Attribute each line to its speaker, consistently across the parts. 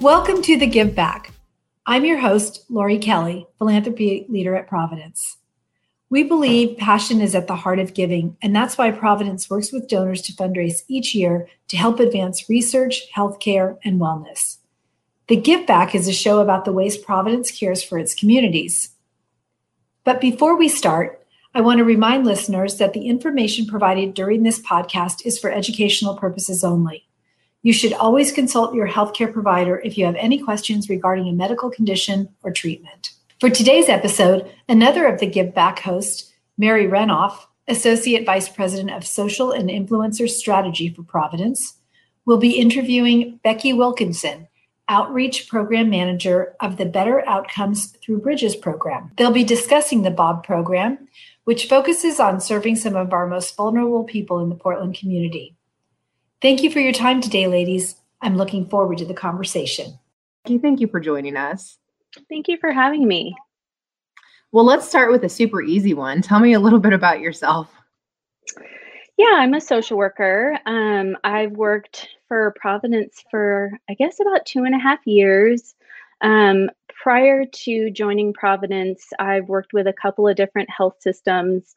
Speaker 1: Welcome to the Give Back. I'm your host, Lori Kelly, philanthropy leader at Providence. We believe passion is at the heart of giving, and that's why Providence works with donors to fundraise each year to help advance research, healthcare, and wellness. The Give Back is a show about the ways Providence cares for its communities. But before we start, I want to remind listeners that the information provided during this podcast is for educational purposes only. You should always consult your healthcare provider if you have any questions regarding a medical condition or treatment. For today's episode, another of the Give Back hosts, Mary Renoff, Associate Vice President of Social and Influencer Strategy for Providence, will be interviewing Becky Wilkinson, Outreach Program Manager of the Better Outcomes Through Bridges program. They'll be discussing the BOB program, which focuses on serving some of our most vulnerable people in the Portland community. Thank you for your time today, ladies. I'm looking forward to the conversation.
Speaker 2: Thank you for joining us.
Speaker 3: Thank you for having me.
Speaker 2: Well, let's start with a super easy one. Tell me a little bit about yourself.
Speaker 3: Yeah, I'm a social worker. Um, I've worked for Providence for, I guess, about two and a half years. Um, prior to joining Providence, I've worked with a couple of different health systems,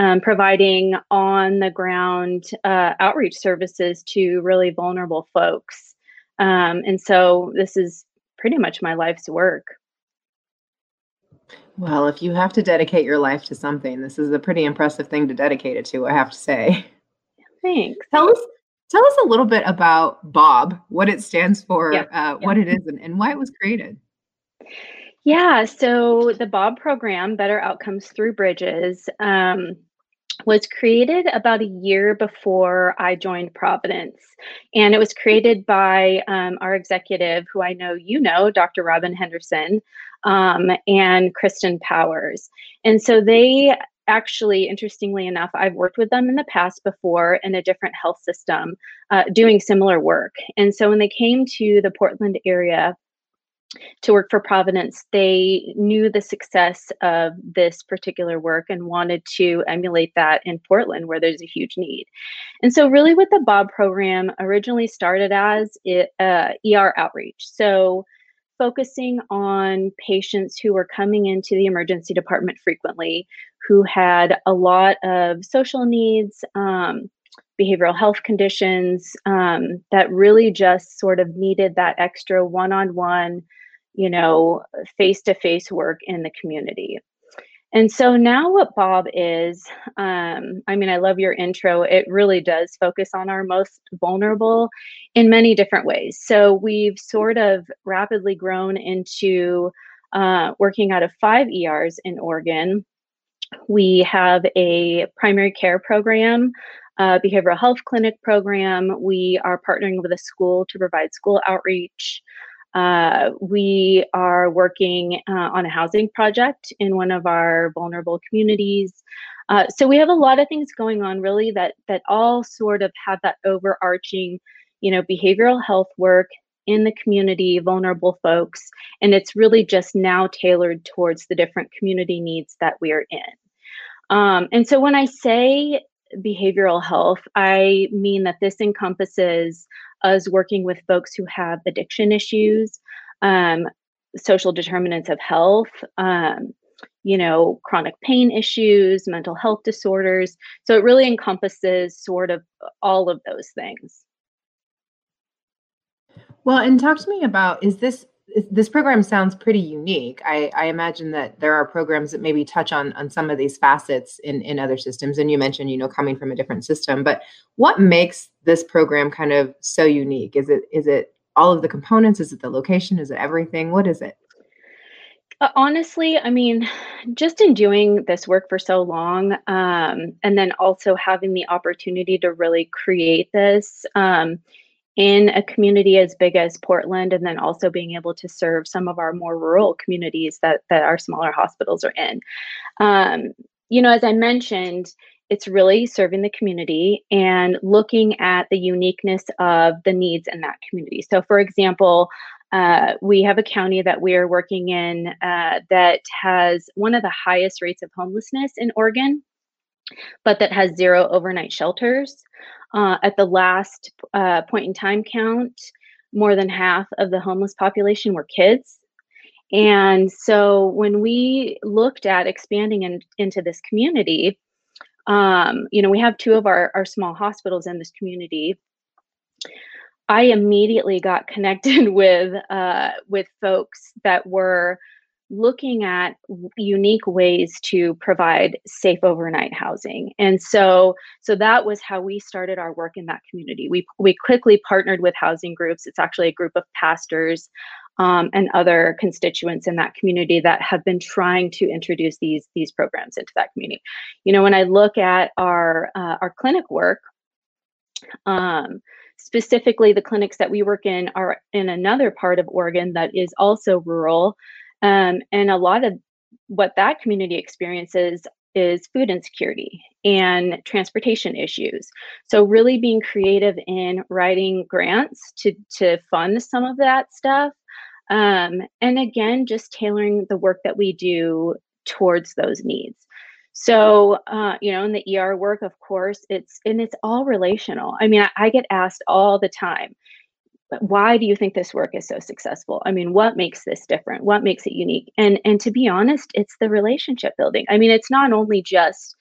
Speaker 3: um, providing on the ground uh, outreach services to really vulnerable folks. Um, and so this is pretty much my life's work.
Speaker 2: Well, if you have to dedicate your life to something, this is a pretty impressive thing to dedicate it to, I have to say.
Speaker 3: Thanks.
Speaker 2: Tell us tell us a little bit about Bob, what it stands for, yeah, uh, yeah. what it is, and, and why it was created.
Speaker 3: Yeah, so the Bob program, Better Outcomes Through Bridges, um, was created about a year before I joined Providence. And it was created by um, our executive, who I know you know, Dr. Robin Henderson, um, and Kristen Powers. And so they actually, interestingly enough, I've worked with them in the past before in a different health system uh, doing similar work. And so when they came to the Portland area, to work for Providence, they knew the success of this particular work and wanted to emulate that in Portland, where there's a huge need. And so, really, what the Bob program originally started as it, uh, ER outreach. So, focusing on patients who were coming into the emergency department frequently, who had a lot of social needs. Um, behavioral health conditions um, that really just sort of needed that extra one-on-one you know, face to face work in the community. And so now, what Bob is, um, I mean, I love your intro. It really does focus on our most vulnerable in many different ways. So we've sort of rapidly grown into uh, working out of five ERs in Oregon. We have a primary care program, a behavioral health clinic program. We are partnering with a school to provide school outreach. Uh, we are working uh, on a housing project in one of our vulnerable communities. Uh, so we have a lot of things going on, really, that that all sort of have that overarching, you know, behavioral health work in the community, vulnerable folks, and it's really just now tailored towards the different community needs that we are in. Um, and so when I say behavioral health, I mean that this encompasses us working with folks who have addiction issues, um, social determinants of health, um, you know, chronic pain issues, mental health disorders. So it really encompasses sort of all of those things.
Speaker 2: Well, and talk to me about is this this program sounds pretty unique. I, I, imagine that there are programs that maybe touch on on some of these facets in in other systems. And you mentioned, you know, coming from a different system. But what makes this program kind of so unique? Is it is it all of the components? Is it the location? Is it everything? What is it?
Speaker 3: Uh, honestly, I mean, just in doing this work for so long, um, and then also having the opportunity to really create this. Um, in a community as big as Portland, and then also being able to serve some of our more rural communities that that our smaller hospitals are in. Um, you know, as I mentioned, it's really serving the community and looking at the uniqueness of the needs in that community. So, for example, uh, we have a county that we are working in uh, that has one of the highest rates of homelessness in Oregon, but that has zero overnight shelters. Uh, at the last uh, point in time count, more than half of the homeless population were kids. And so when we looked at expanding in, into this community, um, you know, we have two of our, our small hospitals in this community. I immediately got connected with uh, with folks that were looking at unique ways to provide safe overnight housing. And so so that was how we started our work in that community. We we quickly partnered with housing groups. It's actually a group of pastors um, and other constituents in that community that have been trying to introduce these these programs into that community. You know when i look at our uh, our clinic work um, specifically the clinics that we work in are in another part of oregon that is also rural um, and a lot of what that community experiences is food insecurity and transportation issues. So really being creative in writing grants to to fund some of that stuff. Um, and again, just tailoring the work that we do towards those needs. So, uh, you know, in the ER work, of course, it's and it's all relational. I mean, I, I get asked all the time, why do you think this work is so successful? I mean what makes this different? What makes it unique? And and to be honest it's the relationship building. I mean it's not only just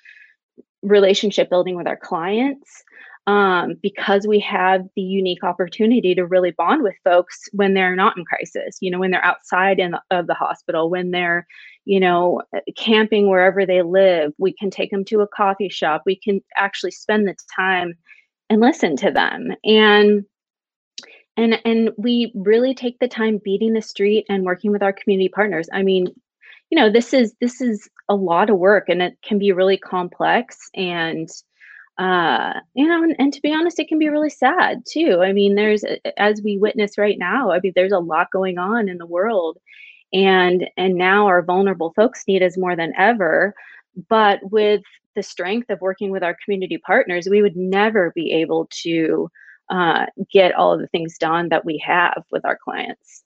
Speaker 3: relationship building with our clients um, because we have the unique opportunity to really bond with folks when they're not in crisis you know when they're outside in of the hospital when they're you know camping wherever they live. We can take them to a coffee shop. We can actually spend the time and listen to them. And and and we really take the time beating the street and working with our community partners. I mean you know this is this is a lot of work and it can be really complex and uh you know and, and to be honest it can be really sad too. I mean there's as we witness right now i mean there's a lot going on in the world and and now our vulnerable folks need us more than ever. But with the strength of working with our community partners we would never be able to uh, get all of the things done that we have with our clients.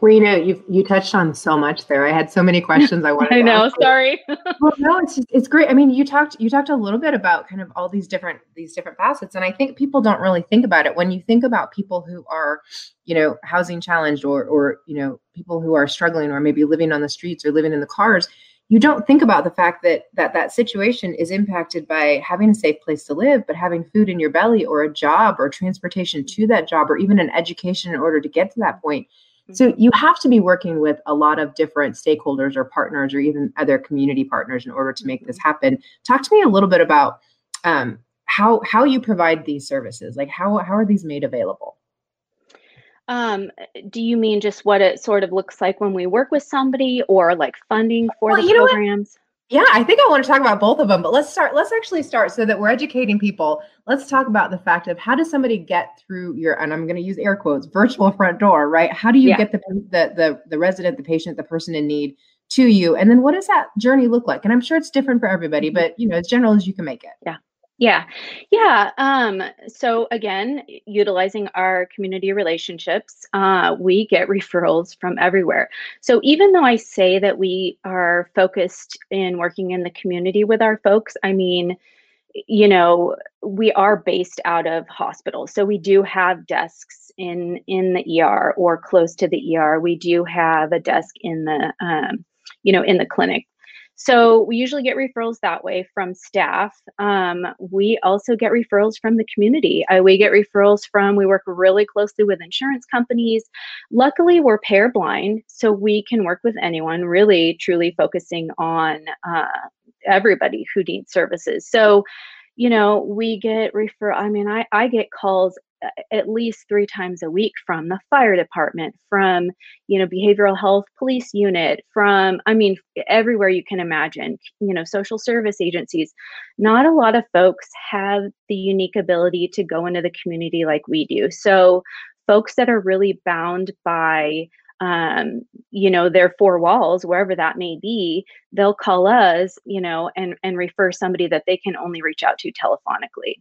Speaker 2: Well, you know, you you touched on so much there. I had so many questions I wanted.
Speaker 3: I know. sorry.
Speaker 2: well, no, it's just, it's great. I mean, you talked you talked a little bit about kind of all these different these different facets, and I think people don't really think about it when you think about people who are, you know, housing challenged or or you know people who are struggling or maybe living on the streets or living in the cars you don't think about the fact that that that situation is impacted by having a safe place to live but having food in your belly or a job or transportation to that job or even an education in order to get to that point so mm-hmm. you have to be working with a lot of different stakeholders or partners or even other community partners in order to make this mm-hmm. happen talk to me a little bit about um, how how you provide these services like how how are these made available
Speaker 3: um, do you mean just what it sort of looks like when we work with somebody or like funding for well, the programs?
Speaker 2: Yeah, I think I want to talk about both of them, but let's start. Let's actually start so that we're educating people. Let's talk about the fact of how does somebody get through your, and I'm going to use air quotes, virtual front door, right? How do you yeah. get the, the the the resident, the patient, the person in need to you, and then what does that journey look like? And I'm sure it's different for everybody, mm-hmm. but you know, as general as you can make it.
Speaker 3: Yeah. Yeah. Yeah. Um, so again, utilizing our community relationships, uh, we get referrals from everywhere. So even though I say that we are focused in working in the community with our folks, I mean, you know, we are based out of hospitals. So we do have desks in in the ER or close to the ER. We do have a desk in the um, you know, in the clinic so we usually get referrals that way from staff. Um, we also get referrals from the community. Uh, we get referrals from, we work really closely with insurance companies. Luckily, we're payer blind, so we can work with anyone, really truly focusing on uh, everybody who needs services. So, you know, we get refer. I mean, I, I get calls at least three times a week from the fire department from you know behavioral health police unit from i mean everywhere you can imagine you know social service agencies. Not a lot of folks have the unique ability to go into the community like we do. So folks that are really bound by um, you know their four walls wherever that may be they'll call us you know and and refer somebody that they can only reach out to telephonically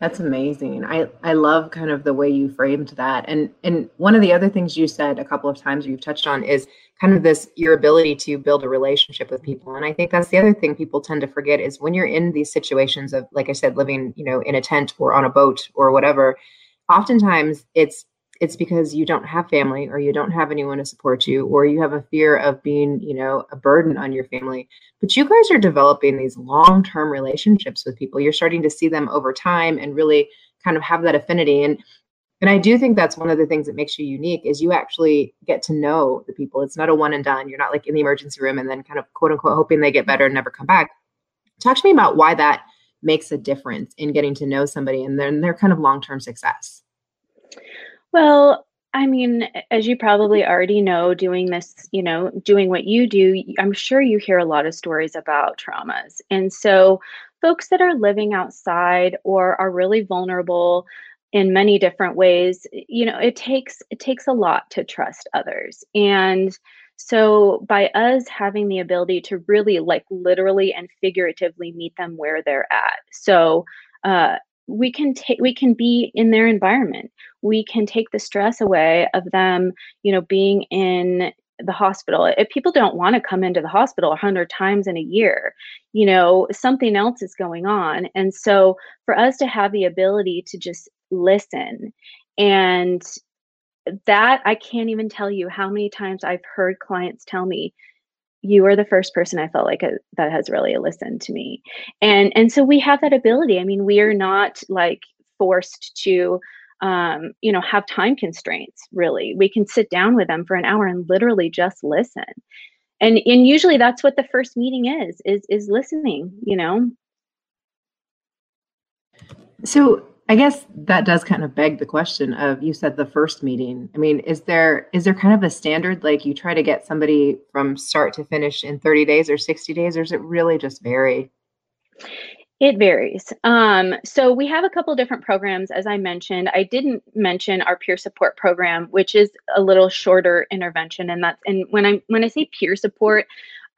Speaker 2: That's amazing. I, I love kind of the way you framed that. And and one of the other things you said a couple of times you've touched on is kind of this your ability to build a relationship with people. And I think that's the other thing people tend to forget is when you're in these situations of like I said, living, you know, in a tent or on a boat or whatever, oftentimes it's it's because you don't have family or you don't have anyone to support you or you have a fear of being you know a burden on your family. But you guys are developing these long-term relationships with people. You're starting to see them over time and really kind of have that affinity. And and i do think that's one of the things that makes you unique is you actually get to know the people. It's not a one and done. You're not like in the emergency room and then kind of quote unquote hoping they get better and never come back. Talk to me about why that makes a difference in getting to know somebody and then their kind of long-term success
Speaker 3: well, I mean, as you probably already know, doing this, you know, doing what you do, I'm sure you hear a lot of stories about traumas. And so, folks that are living outside or are really vulnerable in many different ways, you know, it takes it takes a lot to trust others. And so by us having the ability to really like literally and figuratively meet them where they're at. So uh, we can take we can be in their environment. We can take the stress away of them you know being in the hospital. If people don't want to come into the hospital 100 times in a year you know something else is going on. And so for us to have the ability to just listen and that i can't even tell you how many times i've heard clients tell me you are the first person I felt like a, uh, that has really listened to me. And and so we have that ability. I mean, we are not like forced to um, you know, have time constraints really. We can sit down with them for an hour and literally just listen. And and usually that's what the first meeting is is is listening, you know.
Speaker 2: So I guess that does kind of beg the question of you said the first meeting. I mean, is there is there kind of a standard like you try to get somebody from start to finish in 30 days or 60 days or is it really just vary?
Speaker 3: It varies. Um, so we have a couple different programs, as I mentioned. I didn't mention our peer support program, which is a little shorter intervention, and that's and when I when I say peer support,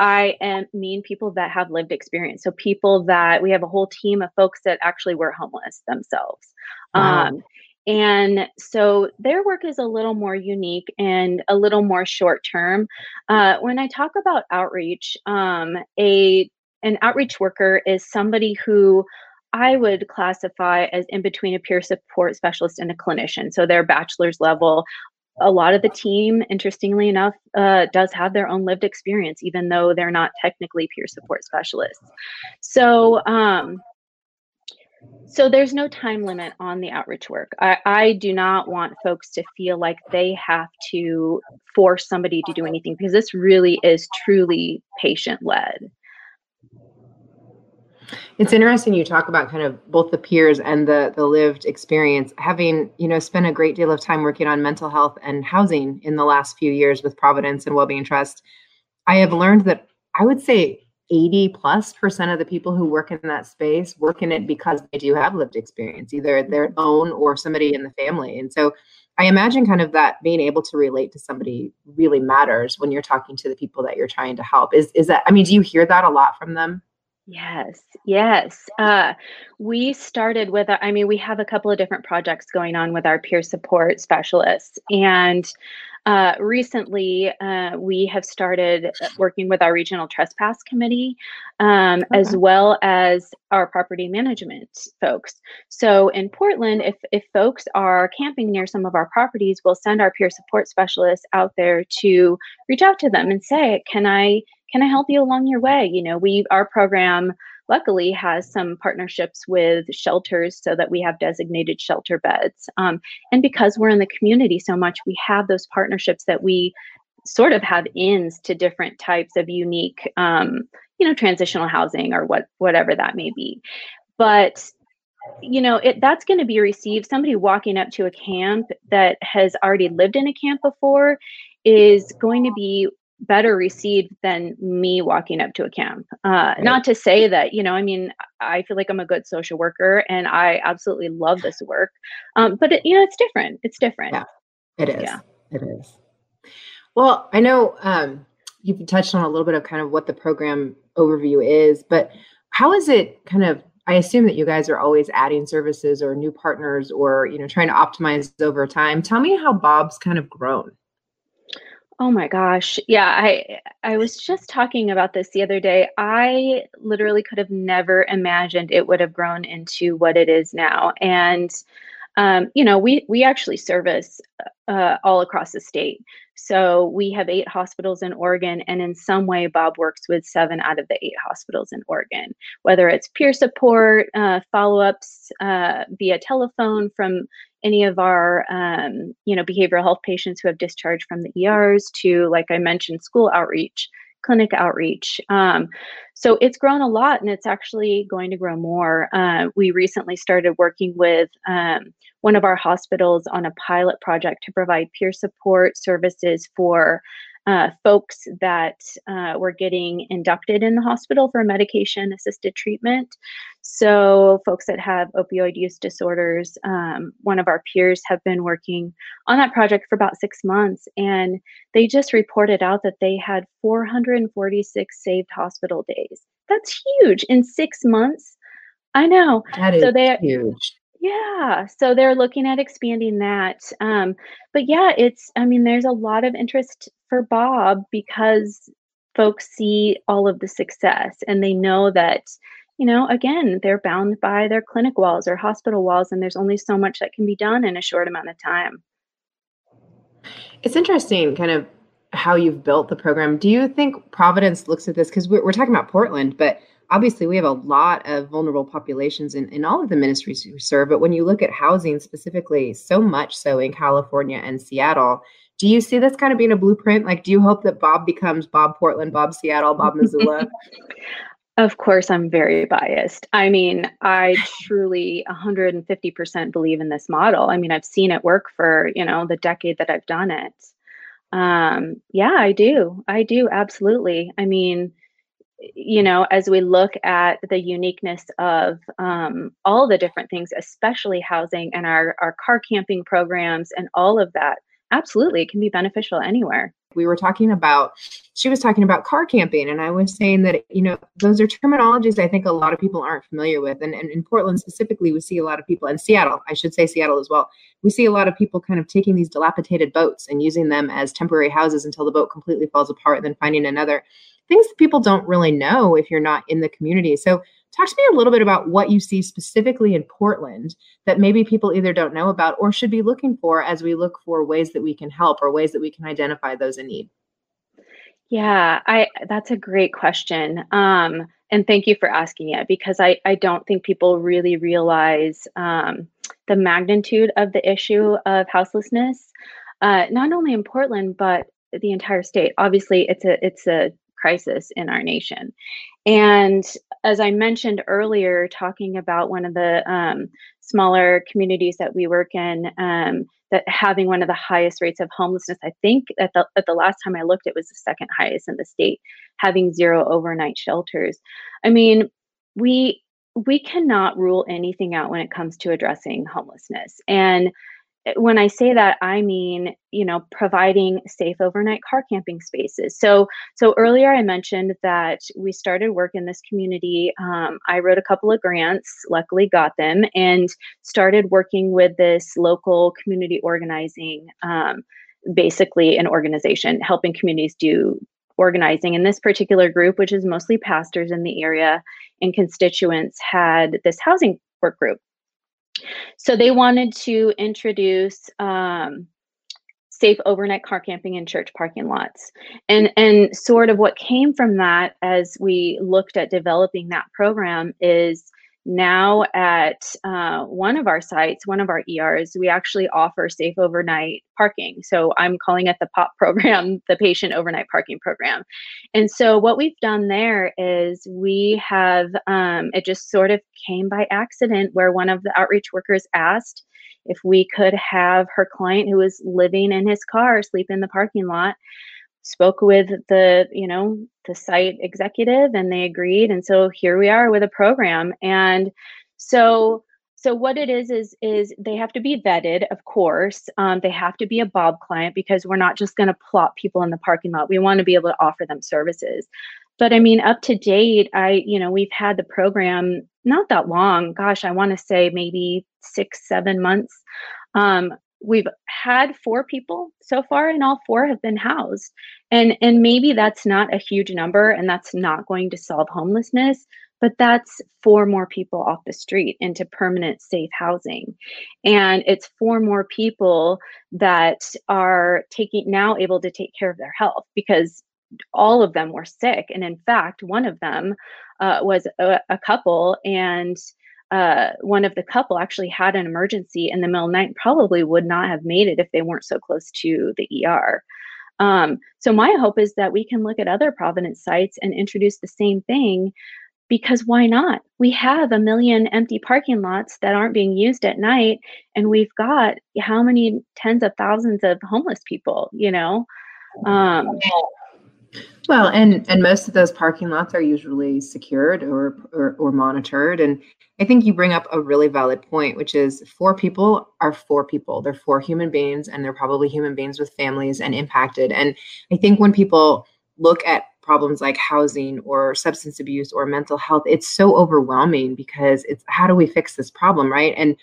Speaker 3: I am, mean people that have lived experience. So people that we have a whole team of folks that actually were homeless themselves. Wow. Um, and so their work is a little more unique and a little more short term. Uh, when I talk about outreach, um, a an outreach worker is somebody who I would classify as in between a peer support specialist and a clinician. So they're bachelor's level a lot of the team, interestingly enough, uh, does have their own lived experience, even though they're not technically peer support specialists. So, um, so there's no time limit on the outreach work. I, I do not want folks to feel like they have to force somebody to do anything because this really is truly patient led.
Speaker 2: It's interesting you talk about kind of both the peers and the the lived experience. Having you know spent a great deal of time working on mental health and housing in the last few years with Providence and Wellbeing Trust, I have learned that I would say 80 plus percent of the people who work in that space work in it because they do have lived experience, either their own or somebody in the family. And so I imagine kind of that being able to relate to somebody really matters when you're talking to the people that you're trying to help. Is is that I mean, do you hear that a lot from them?
Speaker 3: Yes, yes. Uh, we started with, I mean, we have a couple of different projects going on with our peer support specialists. And uh, recently, uh, we have started uh, working with our regional trespass committee, um, okay. as well as our property management folks. So in Portland, if if folks are camping near some of our properties, we'll send our peer support specialists out there to reach out to them and say, "Can I can I help you along your way?" You know, we our program luckily has some partnerships with shelters so that we have designated shelter beds. Um, and because we're in the community so much, we have those partnerships that we sort of have ins to different types of unique, um, you know, transitional housing or what whatever that may be. But you know, it that's going to be received. Somebody walking up to a camp that has already lived in a camp before is going to be better received than me walking up to a camp. Uh. Not to say that, you know, I mean, I feel like I'm a good social worker and I absolutely love this work. Um, but, it, you know, it's different. It's different.
Speaker 2: Yeah, it is. Yeah. It is. Well, I know um, you've touched on a little bit of kind of what the program overview is, but how is it kind of I assume that you guys are always adding services or new partners or you know trying to optimize over time. Tell me how Bob's kind of grown.
Speaker 3: Oh my gosh. Yeah, I I was just talking about this the other day. I literally could have never imagined it would have grown into what it is now. And um, you know, we we actually service uh, all across the state. So we have eight hospitals in Oregon, and in some way, Bob works with seven out of the eight hospitals in Oregon. Whether it's peer support, uh, follow-ups uh, via telephone from any of our, um, you know, behavioral health patients who have discharged from the ERs, to like I mentioned, school outreach clinic outreach. Um, so it's grown a lot and it's actually going to grow more. Uh, we recently started working with um, one of our hospitals on a pilot project to provide peer support services for uh, folks that uh, were getting inducted in the hospital for medication assisted treatment. So, folks that have opioid use disorders, um, one of our peers have been working on that project for about six months, and they just reported out that they had 446 saved hospital days. That's huge in six months. I know.
Speaker 2: That is so they, huge.
Speaker 3: Yeah, so they're looking at expanding that. Um, but yeah, it's, I mean, there's a lot of interest for Bob because folks see all of the success and they know that, you know, again, they're bound by their clinic walls or hospital walls, and there's only so much that can be done in a short amount of time.
Speaker 2: It's interesting, kind of how you've built the program. Do you think Providence looks at this? Because we're, we're talking about Portland, but obviously we have a lot of vulnerable populations in, in all of the ministries we serve but when you look at housing specifically so much so in california and seattle do you see this kind of being a blueprint? Like do you hope that bob becomes bob portland bob seattle bob missoula?
Speaker 3: Of course i'm very biased. I mean i truly 150% believe in this model. I mean i've seen it work for you know the decade that i've done it. Um yeah i do. I do absolutely. I mean you know, as we look at the uniqueness of um, all the different things, especially housing and our, our car camping programs and all of that, absolutely, it can be beneficial anywhere.
Speaker 2: We were talking about, she was talking about car camping, and I was saying that, you know, those are terminologies I think a lot of people aren't familiar with. And, and in Portland specifically, we see a lot of people, and Seattle, I should say Seattle as well, we see a lot of people kind of taking these dilapidated boats and using them as temporary houses until the boat completely falls apart and then finding another things that people don't really know if you're not in the community. So, talk to me a little bit about what you see specifically in Portland that maybe people either don't know about or should be looking for as we look for ways that we can help or ways that we can identify those in need.
Speaker 3: Yeah, I that's a great question. Um, and thank you for asking it because I, I don't think people really realize um, the magnitude of the issue of houselessness, uh, not only in Portland but the entire state. Obviously, it's a it's a crisis in our nation. And as I mentioned earlier, talking about one of the um, smaller communities that we work in, um, that having one of the highest rates of homelessness. I think at the at the last time I looked, it was the second highest in the state, having zero overnight shelters. I mean, we we cannot rule anything out when it comes to addressing homelessness. And when I say that, I mean, you know, providing safe overnight car camping spaces. So, so earlier I mentioned that we started work in this community. Um, I wrote a couple of grants, luckily got them, and started working with this local community organizing, um, basically an organization helping communities do organizing. And this particular group, which is mostly pastors in the area and constituents, had this housing work group so they wanted to introduce um, safe overnight car camping in church parking lots. And and sort of what came from that as we looked at developing that program is now at uh, one of our sites, one of our ERs, we actually offer safe overnight parking. So I'm calling it the POP program, the patient overnight parking program. And so what we've done there is we have, um, it just sort of came by accident where one of the outreach workers asked if we could have her client who was living in his car sleep in the parking lot spoke with the you know the site executive and they agreed and so here we are with a program and so so what it is is is they have to be vetted of course um, they have to be a bob client because we're not just going to plot people in the parking lot we want to be able to offer them services but I mean, up to date, I, you know, we've had the program not that long. Gosh, I want to say maybe six, seven months. Um, we've had four people so far and all four have been housed. And and maybe that's not a huge number and that's not going to solve homelessness but that's four more people off the street into permanent safe housing. And it's four more people that are taking now able to take care of their health because all of them were sick. And in fact one of them uh, was a, a couple and uh, one of the couple actually had an emergency in the middle of the night probably would not have made it if they weren't so close to the er um, so my hope is that we can look at other providence sites and introduce the same thing because why not? We have a million empty parking lots that aren't being used at night and we've got how many tens of thousands of homeless people you know? Um,
Speaker 2: well, and and most of those parking lots are usually secured or, or or monitored. And I think you bring up a really valid point, which is four people are four people. They're four human beings, and they're probably human beings with families and impacted. And I think when people look at problems like housing or substance abuse or mental health, it's so overwhelming because it's how do we fix this problem, right? And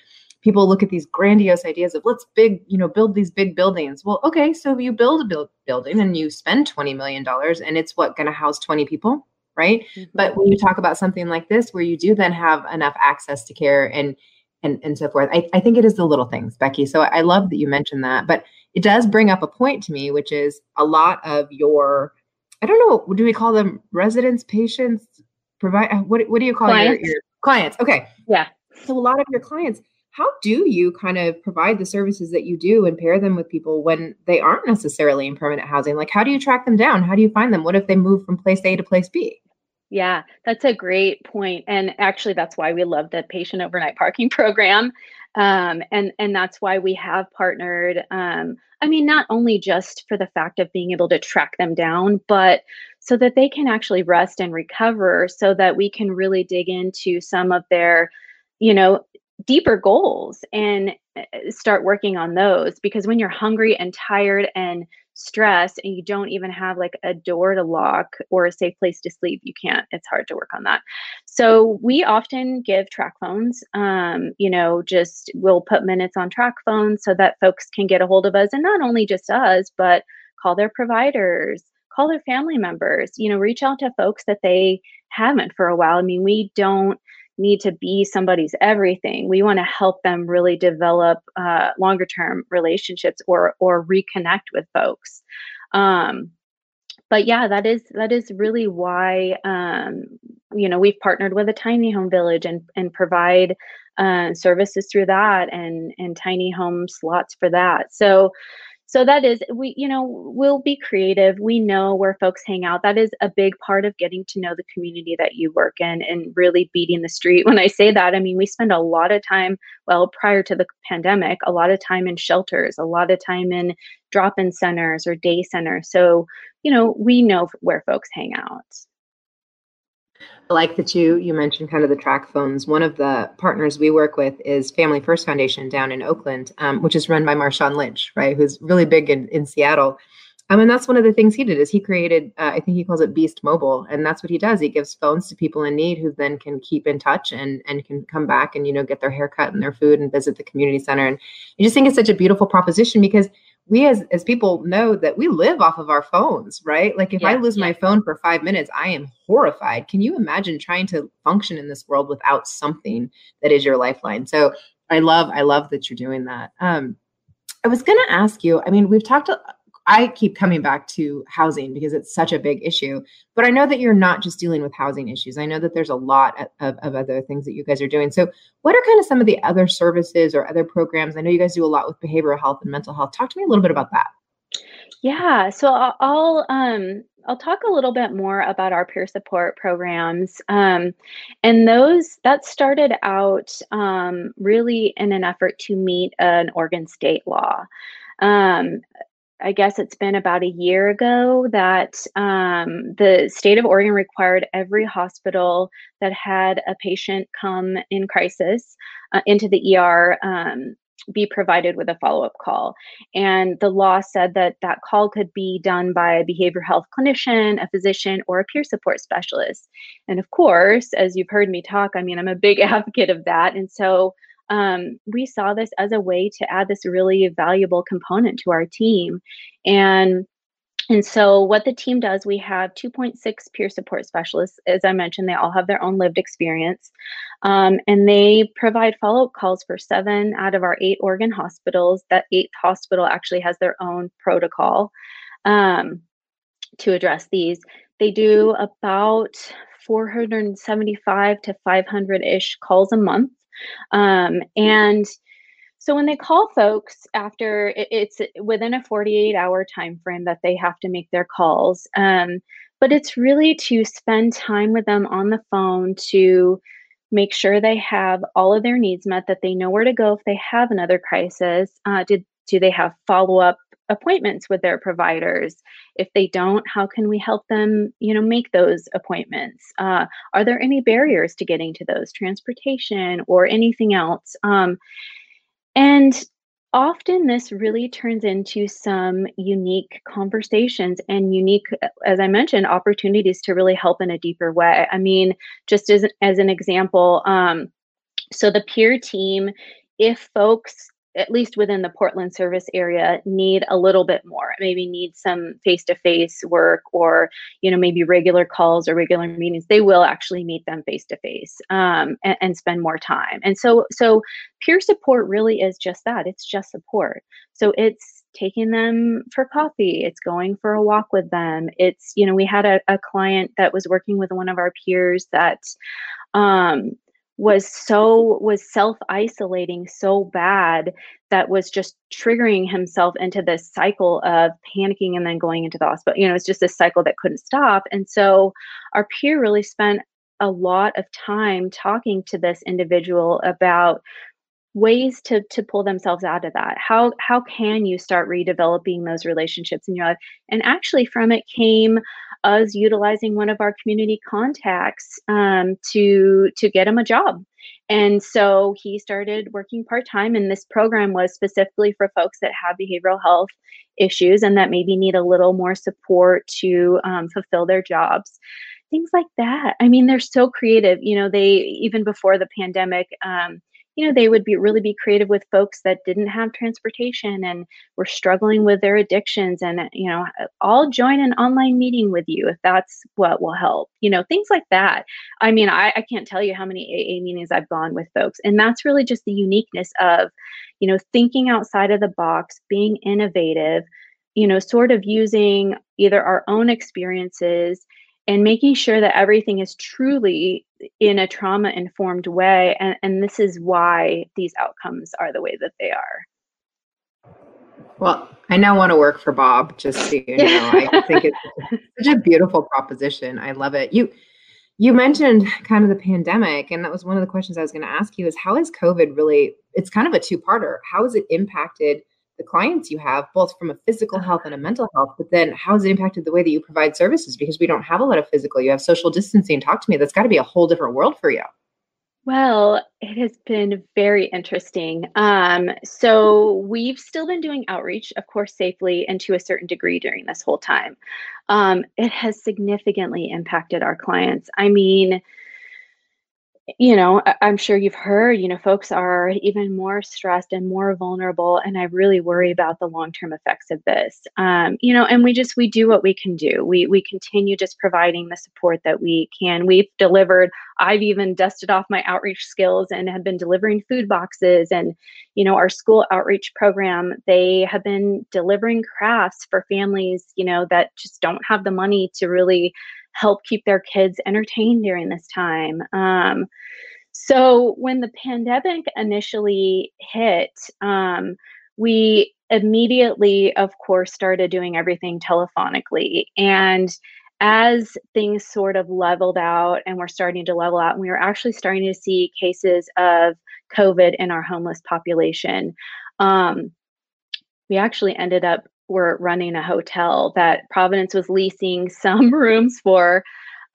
Speaker 2: people look at these grandiose ideas of let's big you know build these big buildings. Well okay so you build a build building and you spend 20 million dollars and it's what going to house 20 people right? Mm-hmm. but when you talk about something like this where you do then have enough access to care and and and so forth i, I think it is the little things becky. So I, I love that you mentioned that but it does bring up a point to me which is a lot of your i don't know do we call them residents patients provide what, what do you call your, your clients? Okay.
Speaker 3: Yeah.
Speaker 2: So a lot of your clients how do you kind of provide the services that you do and pair them with people when they aren't necessarily in permanent housing? Like, how do you track them down? How do you find them? What if they move from place A to place B?
Speaker 3: Yeah, that's a great point. And actually, that's why we love the patient overnight parking program. Um, and, and that's why we have partnered. Um, I mean, not only just for the fact of being able to track them down, but so that they can actually rest and recover so that we can really dig into some of their you know deeper goals and uh, start working on those because when you're hungry and tired and stressed and you don't even have like a door to lock or a safe place to sleep you can't it's hard to work on that. So we often give TracFones um, you know just we'll put minutes on track phones so that folks can get a hold of us and not only just us but call their providers call their family members you know reach out to folks that they haven't for a while. I mean we don't need to be somebody's everything. We want to help them really develop uh, longer term relationships or or reconnect with folks. Um, but yeah, that is that is really why um, you know we've partnered with a tiny home village and and provide uh, services through that and and tiny home slots for that. So so that is we you know we'll be creative. We know where folks hang out. That is a big part of getting to know the community that you work in and really beating the street. When i say that i mean we spend a lot of time well prior to the pandemic a lot of time in shelters a lot of time in drop-in centers or day centers. So you know we know where folks hang out
Speaker 2: like that you you mentioned kind of the TracFones. One of the partners we work with is Family First Foundation down in Oakland, um, which is run by Marshawn Lynch, right? Who's really big in, in Seattle. Um, and that's one of the things he did is he created, uh, I think he calls it Beast Mobile, and that's what he does. He gives phones to people in need who then can keep in touch and and can come back and you know get their haircut and their food and visit the community center. And I just think it's such a beautiful proposition because we as as people know that we live off of our phones right? Like if yeah, i lose yeah. my phone for five minutes i am horrified. Can you imagine trying to function in this world without something that is your lifeline? So i love i love that you're doing that. Um i was going to ask you i mean we've talked I keep coming back to housing because it's such a big issue. But I know that you're not just dealing with housing issues. I know that there's a lot of, of other things that you guys are doing. So, what are kind of some of the other services or other programs? I know you guys do a lot with behavioral health and mental health. Talk to me a little bit about that.
Speaker 3: Yeah, so I'll um, I'll talk a little bit more about our peer support programs, um, and those that started out um, really in an effort to meet an Oregon state law. Um, I guess it's been about a year ago that um, the state of Oregon required every hospital that had a patient come in crisis uh, into the ER um, be provided with a follow up call. And the law said that that call could be done by a behavioral health clinician, a physician, or a peer support specialist. And of course, as you've heard me talk, I mean, I'm a big advocate of that. And so um, we saw this as a way to add this really valuable component to our team. And and so, what the team does, we have 2.6 peer support specialists. As I mentioned, they all have their own lived experience. Um, and they provide follow up calls for seven out of our eight Oregon hospitals. That eighth hospital actually has their own protocol um, to address these. They do about 475 to 500 ish calls a month. Um, and so when they call folks after it's within a 48 hour time frame that they have to make their calls. Um, but it's really to spend time with them on the phone to make sure they have all of their needs met, that they know where to go if they have another crisis. Uh, did do they have follow up appointments with their providers? If they don't how can we help them you know make those appointments? Uh, are there any barriers to getting to those? Transportation or anything else? Um, and often this really turns into some unique conversations and unique as i mentioned opportunities to really help in a deeper way. I mean just as, as an example um, so the peer team if folks at least within the Portland service area, need a little bit more. Maybe need some face-to-face work, or you know, maybe regular calls or regular meetings. They will actually meet them face-to-face um, and, and spend more time. And so, so peer support really is just that. It's just support. So it's taking them for coffee it's going for a walk with them it's you know we had a, a client that was working with one of our peers that um, was so was self isolating so bad that was just triggering himself into this cycle of panicking and then going into the hospital you know it's just this cycle that couldn't stop. And so our peer really spent a lot of time talking to this individual about ways to to pull themselves out of that. How how can you start redeveloping those relationships in your life? And actually from it came us utilizing one of our community contacts um, to to get him a job. And so he started working part-time and this program was specifically for folks that have behavioral health issues and that maybe need a little more support to um, fulfill their jobs. Things like that. I mean they're so creative. You know they even before the pandemic um, you know they would be really be creative with folks that didn't have transportation and were struggling with their addictions and uh, you know uh, i'll join an online meeting with you if that's what will help you know things like that. I mean i, I can't tell you how many aa meetings i've gone with folks and that's really just the uniqueness of you know thinking outside of the box being innovative you know sort of using either our own experiences and making sure that everything is truly in a trauma informed way and, and this is why these outcomes are the way that they are.
Speaker 2: Well i now want to work for bob just so you know. I think it's such a beautiful proposition. I love it. You you mentioned kind of the pandemic and that was one of the questions i was going to ask you is how has covid really it's kind of a two-parter. How has it impacted the clients you have, both from a physical health and a mental health, but then how has it impacted the way that you provide services? Because we don't have a lot of physical, you have social distancing. Talk to me. That's got to be a whole different world for you.
Speaker 3: Well, it has been very interesting. Um, so, we've still been doing outreach, of course, safely and to a certain degree during this whole time. Um, it has significantly impacted our clients. I mean, you know, I- am sure you've heard, you know, folks are even more stressed and more vulnerable. And I really worry about the long term effects of this. Um, you know, and we just, we do what we can do. We, we continue just providing the support that we can. We've delivered, I've even dusted off my outreach skills and have been delivering food boxes. And, you know, our school outreach program, they have been delivering crafts for families, you know, that just don't have the money to really help keep their kids entertained during this time. Um, so when the pandemic initially hit, um, we immediately, of course, started doing everything telephonically. And as things sort of leveled out and we're starting to level out, and we were actually starting to see cases of COVID in our homeless population. Um, we actually ended up were running a hotel that Providence was leasing some rooms for.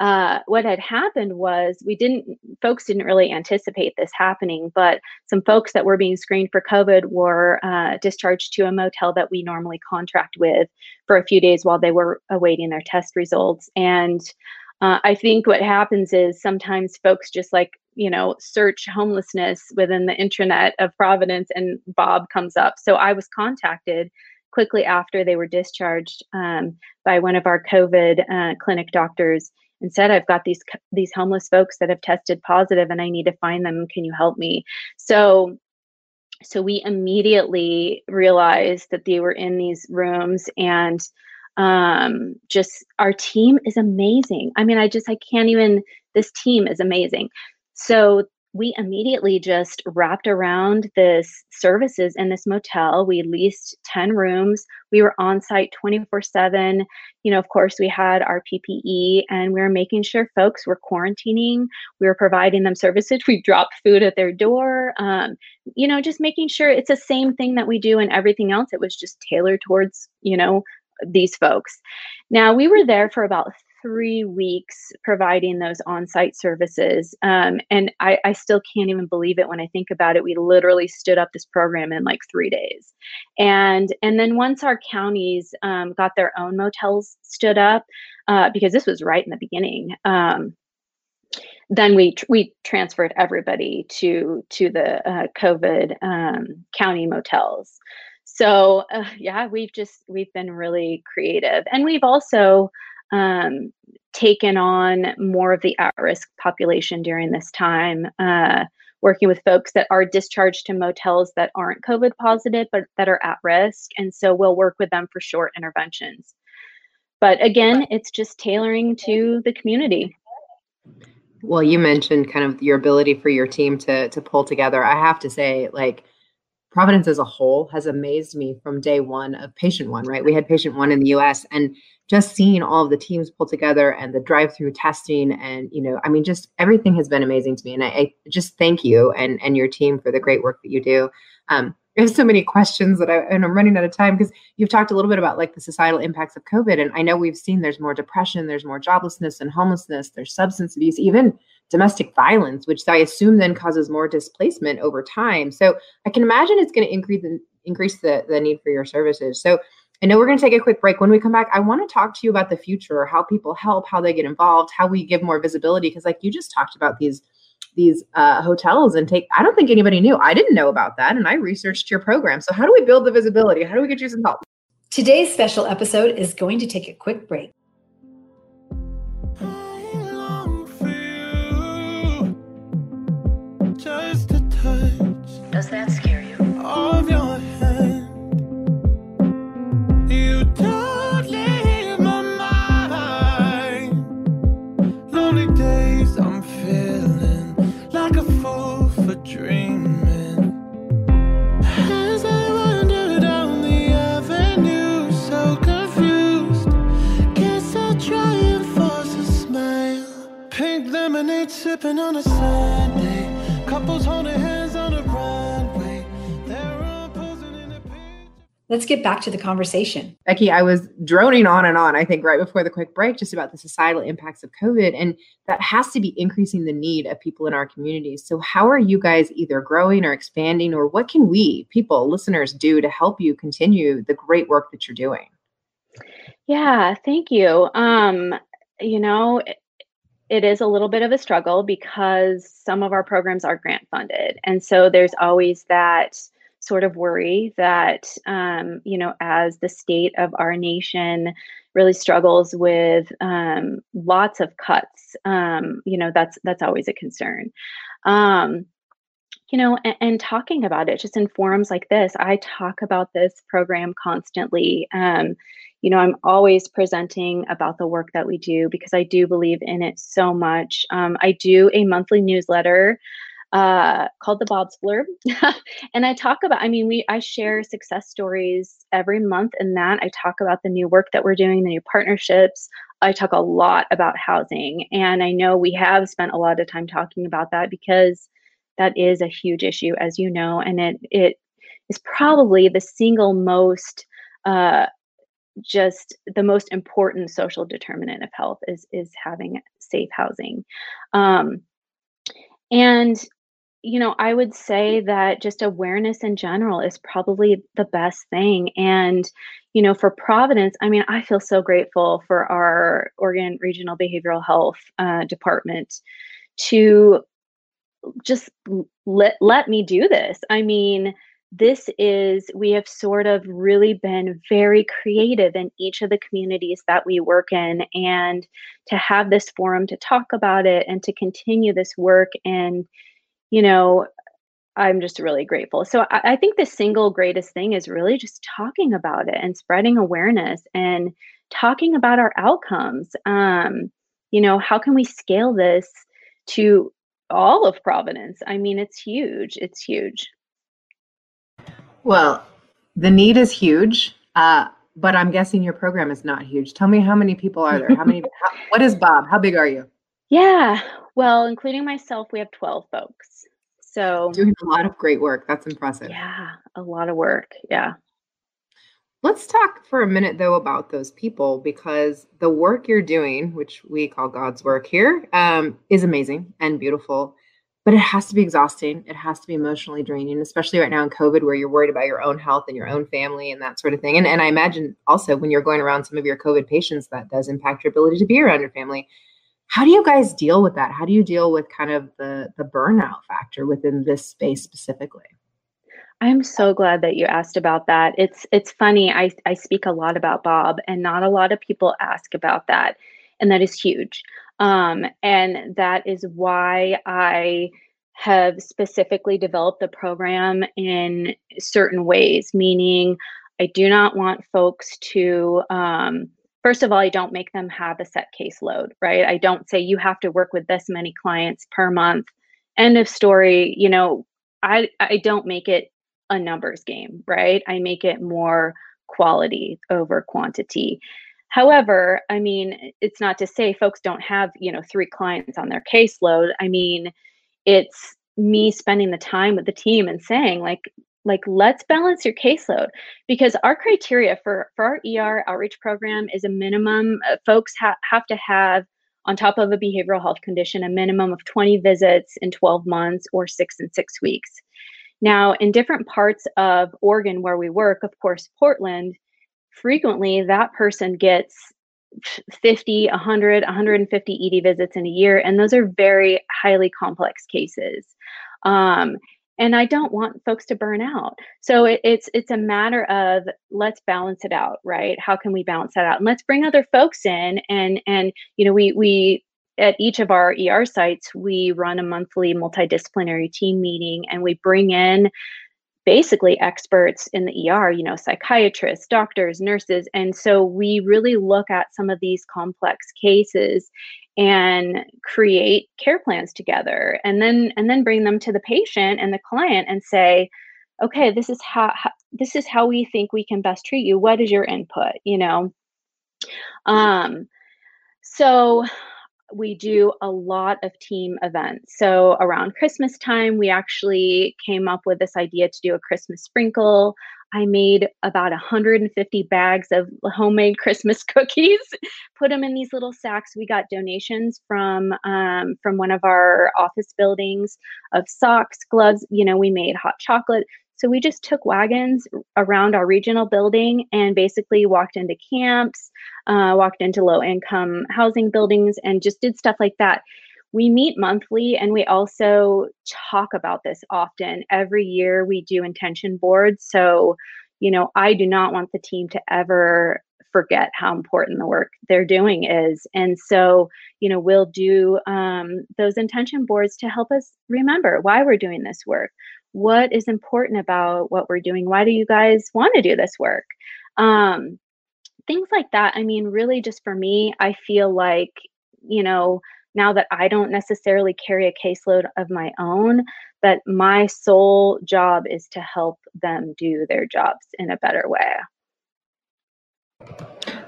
Speaker 3: Uh, what had happened was we didn't folks didn't really anticipate this happening but some folks that were being screened for covid were uh, discharged to a motel that we normally contract with for a few days while they were awaiting their test results. And uh, i think what happens is sometimes folks just like you know search homelessness within the intranet of providence and bob comes up. So i was contacted quickly after they were discharged um, by one of our covid uh, clinic doctors and said i've got these these homeless folks that have tested positive and i need to find them. Can you help me? So so we immediately realized that they were in these rooms and um just our team is amazing. I mean i just i can't even this team is amazing. So we immediately just wrapped around this services in this motel. We leased 10 rooms. We were on site 24 7. You know, of course, we had our PPE and we were making sure folks were quarantining. We were providing them services. We dropped food at their door. Um, you know, just making sure it's the same thing that we do in everything else. It was just tailored towards, you know, these folks. Now, we were there for about three weeks providing those on-site services um, and I, I, still can't even believe it when i think about it. We literally stood up this program in like three days. And and then once our counties um, got their own motels stood up uh, because this was right in the beginning um, then we we transferred everybody to to the uh, covid um, county motels. So uh, yeah we've just we've been really creative. And we've also um, taken on more of the at risk population during this time, uh, working with folks that are discharged to motels that aren't COVID positive, but that are at risk. And so we'll work with them for short interventions. But again, it's just tailoring to the community.
Speaker 2: Well, you mentioned kind of your ability for your team to to pull together. I have to say, like Providence as a whole has amazed me from day one of patient one, right? We had patient one in the US and just seeing all of the teams pull together and the drive-through testing and you know, I mean, just everything has been amazing to me. And I, I just thank you and and your team for the great work that you do. Um, there's so many questions that I and I'm running out of time because you've talked a little bit about like the societal impacts of COVID. And I know we've seen there's more depression, there's more joblessness and homelessness, there's substance abuse, even domestic violence, which I assume then causes more displacement over time. So I can imagine it's going to increase the, increase the, the need for your services. So I know we're going to take a quick break. When we come back, I want to talk to you about the future, how people help, how they get involved, how we give more visibility. Because like you just talked about these these uh, hotels and take. I don't think anybody knew. I didn't know about that, and I researched your program. So how do we build the visibility? How do we get you some help?
Speaker 1: Today's special episode is going to take a quick break.
Speaker 4: Does that scare you?
Speaker 5: Of your hand. You don't leave my mind. Lonely days I'm feeling like a fool for dreaming. As I wander down the avenue, so confused. Guess I'll try and force a smile. Pink lemonade sipping on a.
Speaker 1: Let's get back to the conversation.
Speaker 2: Becky, I was droning on and on, I think, right before the quick break, just about the societal impacts of COVID. And that has to be increasing the need of people in our communities. So, how are you guys either growing or expanding, or what can we, people, listeners, do to help you continue the great work that you're doing?
Speaker 3: Yeah, thank you. Um, you know, it- it is a little bit of a struggle because some of our programs are grant funded. And so there's always that sort of worry that, um, you know, as the state of our nation really struggles with um, lots of cuts, um, you know, that's that's always a concern. Um, you know, and, and talking about it just in forums like this, I talk about this program constantly. Um, you know, I'm always presenting about the work that we do because I do believe in it so much. Um, I do a monthly newsletter uh, called the Bob's Blurb, and I talk about. I mean, we I share success stories every month in that. I talk about the new work that we're doing, the new partnerships. I talk a lot about housing, and I know we have spent a lot of time talking about that because that is a huge issue, as you know, and it it is probably the single most uh, just the most important social determinant of health is is having safe housing um, and you know i would say that just awareness in general is probably the best thing. And you know for providence i mean i feel so grateful for our oregon regional behavioral health uh, department to just let let me do this. I mean this is we have sort of really been very creative in each of the communities that we work in and to have this forum to talk about it and to continue this work and you know i'm just really grateful so I, I think the single greatest thing is really just talking about it and spreading awareness and talking about our outcomes um you know how can we scale this to all of providence i mean it's huge it's huge
Speaker 2: Well, the need is huge, uh, but I'm guessing your program is not huge. Tell me how many people are there? How many? how, what is Bob? How big are you?
Speaker 3: Yeah, well, including myself, we have 12 folks. So,
Speaker 2: Doing a lot of great work. That's impressive.
Speaker 3: yeah, a lot of work. Yeah.
Speaker 2: Let's talk for a minute though about those people because the work you're doing, which we call God's work here, um, is amazing and beautiful. But it has to be exhausting. It has to be emotionally draining, especially right now in COVID, where you're worried about your own health and your own family and that sort of thing. And, and I imagine also when you're going around some of your COVID patients, that does impact your ability to be around your family. How do you guys deal with that? How do you deal with kind of the the burnout factor within this space specifically?
Speaker 3: I'm so glad that you asked about that. It's it's funny. I I speak a lot about Bob, and not a lot of people ask about that, and that is huge. Um, and that is why I have specifically developed the program in certain ways. Meaning, I do not want folks to. Um, first of all, I don't make them have a set caseload, right? I don't say you have to work with this many clients per month. End of story. You know, I I don't make it a numbers game, right? I make it more quality over quantity. However, I mean, it's not to say folks don't have, you know, three clients on their caseload. I mean, it's me spending the time with the team and saying like like let's balance your caseload because our criteria for for our ER outreach program is a minimum uh, folks ha- have to have on top of a behavioral health condition a minimum of 20 visits in 12 months or 6 and 6 weeks. Now, in different parts of Oregon where we work, of course, Portland, frequently that person gets 50, 100, 150 ED visits in a year, and those are very highly complex cases. Um, and I don't want folks to burn out. So it, it's it's a matter of let's balance it out, right? How can we balance that out? And let's bring other folks in, and and you know we we at each of our ER sites, we run a monthly multidisciplinary team meeting and we bring in basically experts in the ER, you know, psychiatrists, doctors, nurses. And so we really look at some of these complex cases and create care plans together and then and then bring them to the patient and the client and say okay this is how, how this is how we think we can best treat you. What is your input? you know? Um so we do a lot of team events. So around Christmas time, we actually came up with this idea to do a Christmas sprinkle. I made about 150 bags of homemade Christmas cookies, put them in these little sacks. We got donations from um, from one of our office buildings of socks, gloves. You know, we made hot chocolate. So we just took wagons around our regional building and basically walked into camps, uh, walked into low income housing buildings, and just did stuff like that. We meet monthly and we also talk about this often. Every year we do intention boards. So, you know, I do not want the team to ever forget how important the work they're doing is. And so, you know, we'll do um, those intention boards to help us remember why we're doing this work what is important about what we're doing? Why do you guys want to do this work? Um, things like that i mean really just for me i feel like you know now that i don't necessarily carry a caseload of my own that my sole job is to help them do their jobs in a better way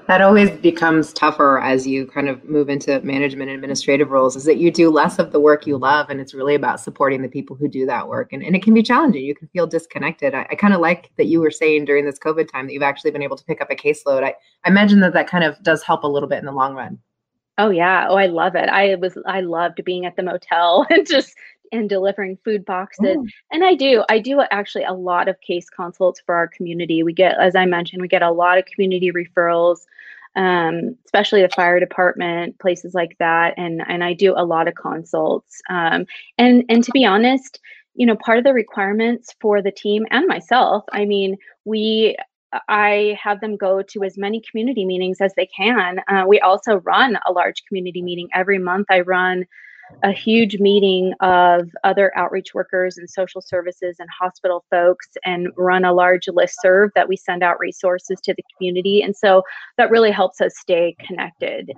Speaker 2: that always becomes tougher as you kind of move into management and administrative roles is that you do less of the work you love and it's really about supporting the people who do that work. And, and it can be challenging. You can feel disconnected. I, I kind of like that you were saying during this covid time that you've actually been able to pick up a caseload. I, I imagine that that kind of does help a little bit in the long run.
Speaker 3: Oh yeah. Oh, I love it. I was I loved being at the motel and just and delivering food boxes.
Speaker 2: Mm.
Speaker 3: And I do, I do actually a lot of case consults for our community. We get, as I mentioned, we get a lot of community referrals, um, especially the fire department, places like that. And and I do a lot of consults. Um, and and to be honest, you know, part of the requirements for the team and myself, I mean, we I have them go to as many community meetings as they can. Uh, we also run a large community meeting every month. I run a huge meeting of other outreach workers and social services and hospital folks and run a large list serve that we send out resources to the community. And so that really helps us stay connected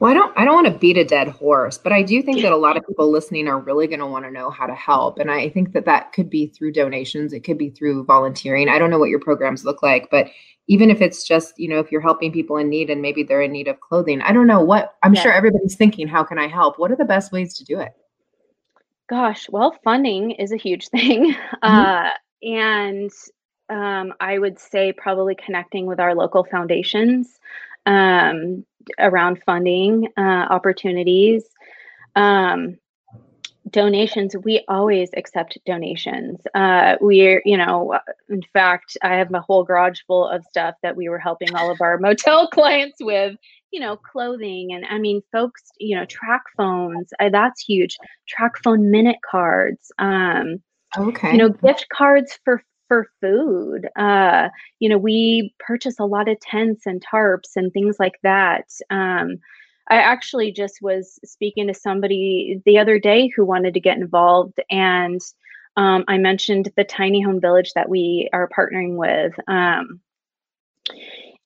Speaker 2: well i don't i don't want to beat a dead horse but i do think that a lot of people listening are really going to want to know how to help and i think that that could be through donations it could be through volunteering i don't know what your programs look like but even if it's just you know if you're helping people in need and maybe they're in need of clothing i don't know what i'm
Speaker 3: Yeah.
Speaker 2: sure everybody's thinking how can i help? What are the best ways to do it?
Speaker 3: Gosh well funding is a huge thing uh, and um, i would say probably connecting with our local foundations um, around funding uh, opportunities. Um, donations we always accept donations. Uh, we're you know in fact i have a whole garage full of stuff that we were helping all of our motel clients with you know clothing and i mean folks you know track phones uh, that's huge. Track phone minute cards um
Speaker 2: okay.
Speaker 3: you know gift cards for for food uh you know we purchase a lot of tents and tarps and things like that um i actually just was speaking to somebody the other day who wanted to get involved and um, i mentioned the tiny home village that we are partnering with um,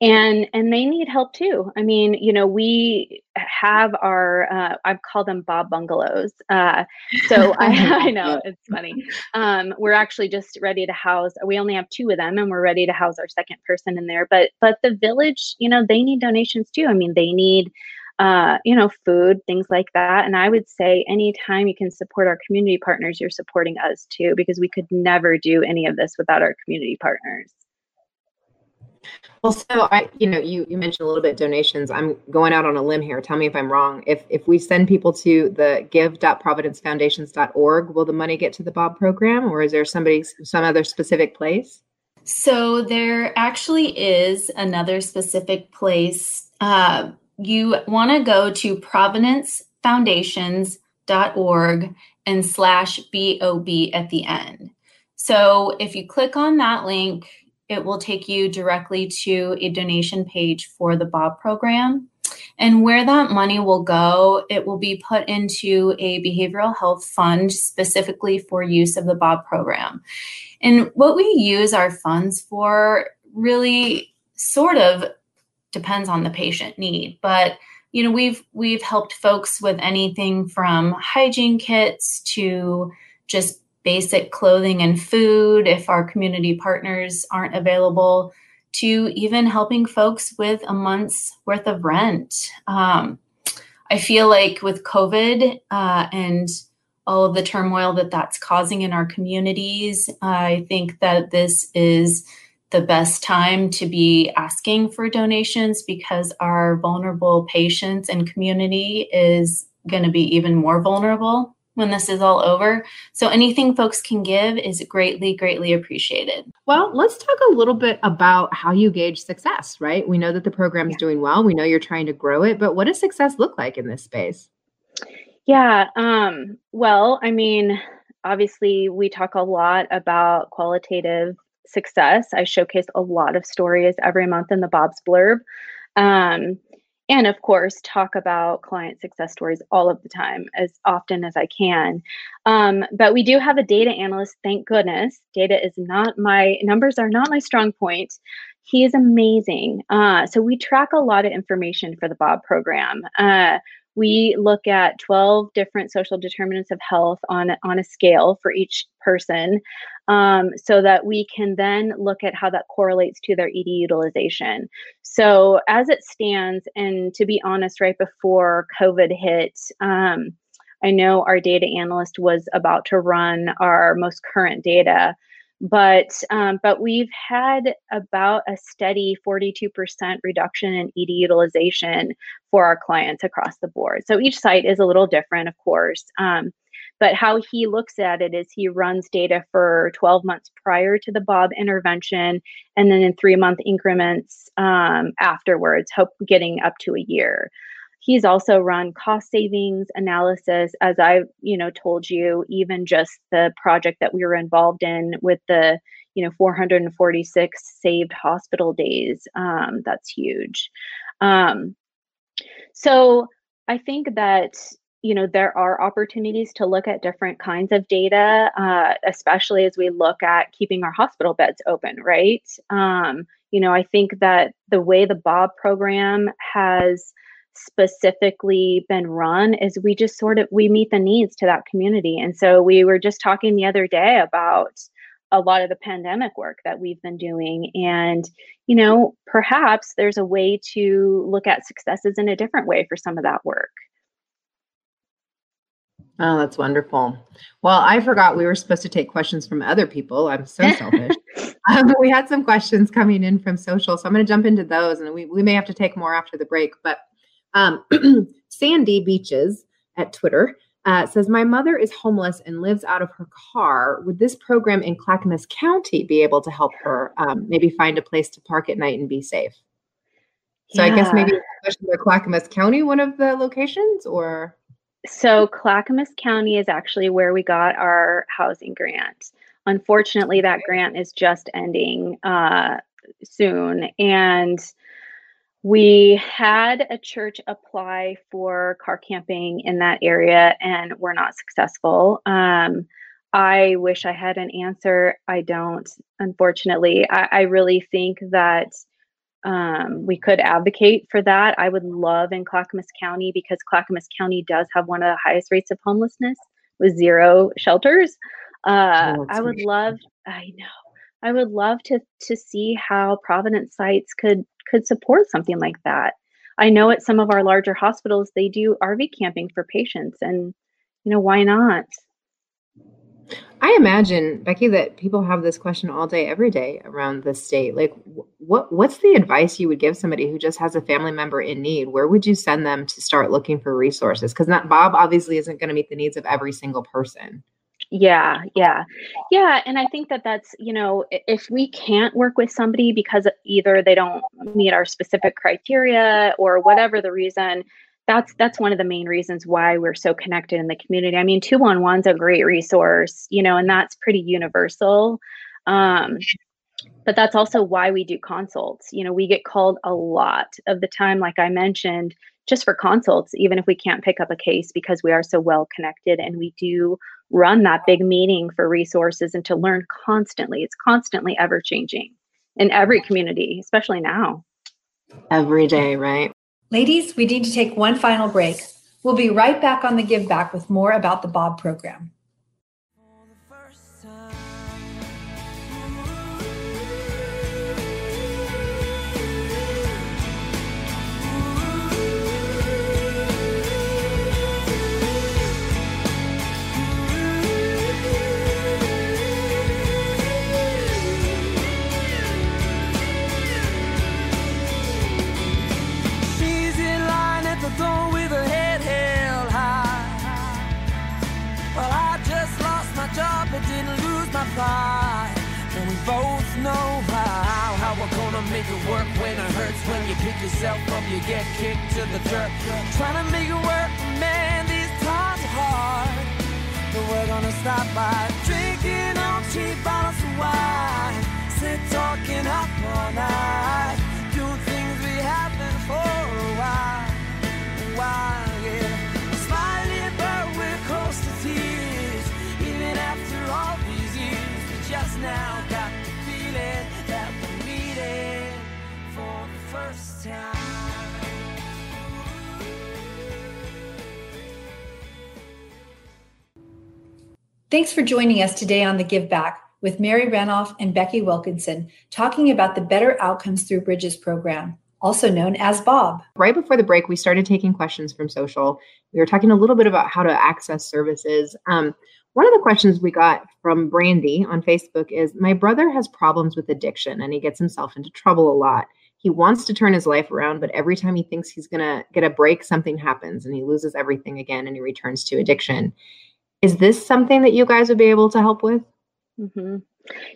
Speaker 3: and and they need help too. I mean you know we have our uh, i've called them bob bungalows uh, so I, I know it's funny. Um, we're actually just ready to house we only have two of them and we're ready to house our second person in there but but the village you know they need donations too. I mean they need uh, you know food things like that and i would say anytime you can support our community partners you're supporting us too because we could never do any of this without our community partners
Speaker 2: Well, so I, you know, you you mentioned a little bit donations. I'm going out on a limb here. Tell me if I'm wrong. If if we send people to the give.providencefoundations.org, will the money get to the Bob program, or is there somebody some other specific place?
Speaker 4: So there actually is another specific place. Uh, you want to go to providencefoundations.org and slash BOB at the end. So if you click on that link, it will take you directly to a donation page for the Bob program. And where that money will go, it will be put into a behavioral health fund specifically for use of the Bob program. And what we use our funds for really sort of depends on the patient need, but you know, we've we've helped folks with anything from hygiene kits to just basic clothing and food if our community partners aren't available to even helping folks with a month's worth of rent. Um, I feel like with COVID uh, and all of the turmoil that that's causing in our communities, I think that this is the best time to be asking for donations because our vulnerable patients and community is going to be even more vulnerable when this is all over. So anything folks can give is greatly, greatly appreciated.
Speaker 2: Well, let's talk a little bit about how you gauge success, right? We know that the program is doing well. We know you're trying to grow it, but what does success look like in this space?
Speaker 3: Yeah. Um, well, I mean, obviously, we talk a lot about qualitative success. I showcase a lot of stories every month in the Bob's Blurb. Um, and of course, talk about client success stories all of the time, as often as I can. Um, but we do have a data analyst, thank goodness. Data is not my, numbers are not my strong point. He is amazing. Uh, so we track a lot of information for the Bob program. Uh, we look at 12 different social determinants of health on, on a scale for each person um, so that we can then look at how that correlates to their ED utilization. So, as it stands, and to be honest, right before COVID hit, um, I know our data analyst was about to run our most current data but um, but we've had about a steady 42% reduction in ed utilization for our clients across the board. So each site is a little different of course um, but how he looks at it is he runs data for 12 months prior to the bob intervention and then in three month increments um, afterwards hope getting up to a year he's also run cost savings analysis as i you know told you even just the project that we were involved in with the you know 446 saved hospital days um, that's huge. Um, so i think that you know there are opportunities to look at different kinds of data uh, especially as we look at keeping our hospital beds open right? Um, you know i think that the way the bob program has specifically been run is we just sort of we meet the needs to that community and so we were just talking the other day about a lot of the pandemic work that we've been doing and you know perhaps there's a way to look at successes in a different way for some of that work
Speaker 2: Oh, that's wonderful. Well, I forgot we were supposed to take questions from other people. I'm so selfish. um, we had some questions coming in from social, so I'm going to jump into those, and we, we may have to take more after the break. But um, Sandy Beaches at Twitter uh, says, My mother is homeless and lives out of her car. Would this program in Clackamas County be able to help her um, maybe find a place to park at night and be safe? So yeah. I guess maybe Clackamas County, one of the locations, or
Speaker 3: so Clackamas County is actually where we got our housing grant. Unfortunately, that grant is just ending uh, soon, and we had a church apply for car camping in that area and we're not successful. Um, I wish I had an answer. I don't, unfortunately. I, I really think that um, we could advocate for that. I would love in Clackamas County because Clackamas County does have one of the highest rates of homelessness with zero shelters. Uh, oh, I would love, I know, I would love to to see how Providence sites could could support something like that. I know at some of our larger hospitals they do RV camping for patients and you know why not?
Speaker 2: I imagine Becky that people have this question all day every day around the state. Like what what's the advice you would give somebody who just has a family member in need? Where would you send them to start looking for resources? Cuz Bob obviously isn't going to meet the needs of every single person.
Speaker 3: Yeah, yeah. Yeah, and I think that that's, you know, if we can't work with somebody because either they don't meet our specific criteria or whatever the reason, that's that's one of the main reasons why we're so connected in the community. I mean, 211's a great resource, you know, and that's pretty universal. Um but that's also why we do consults. You know, we get called a lot of the time like I mentioned just for consults even if we can't pick up a case because we are so well connected and we do run that big meeting for resources and to learn constantly. It's constantly ever changing in every community, especially now.
Speaker 2: Every day, right?
Speaker 1: Ladies, we need to take one final break. We'll be right back on the Give Back with more about the Bob program.
Speaker 5: Yourself up, you get kicked to the dirt. Trying to make it work, man, these times are hard. But we're gonna stop by drinking on cheap bottles of wine. Sit talking up all night. Doing things we haven't for a while. A while, yeah. Smiling, but we're close to tears. Even after all these years, we just now
Speaker 1: Thanks for joining us today on The Give Back with Mary Ranoff and Becky Wilkinson, talking about the Better Outcomes Through Bridges program, also known as Bob.
Speaker 2: Right before the break, we started taking questions from social. We were talking a little bit about how to access services. Um, one of the questions we got from Brandy on Facebook is My brother has problems with addiction and he gets himself into trouble a lot. He wants to turn his life around, but every time he thinks he's going to get a break, something happens and he loses everything again and he returns to addiction. Is this something that you guys would be able to help with?
Speaker 3: Mm-hmm.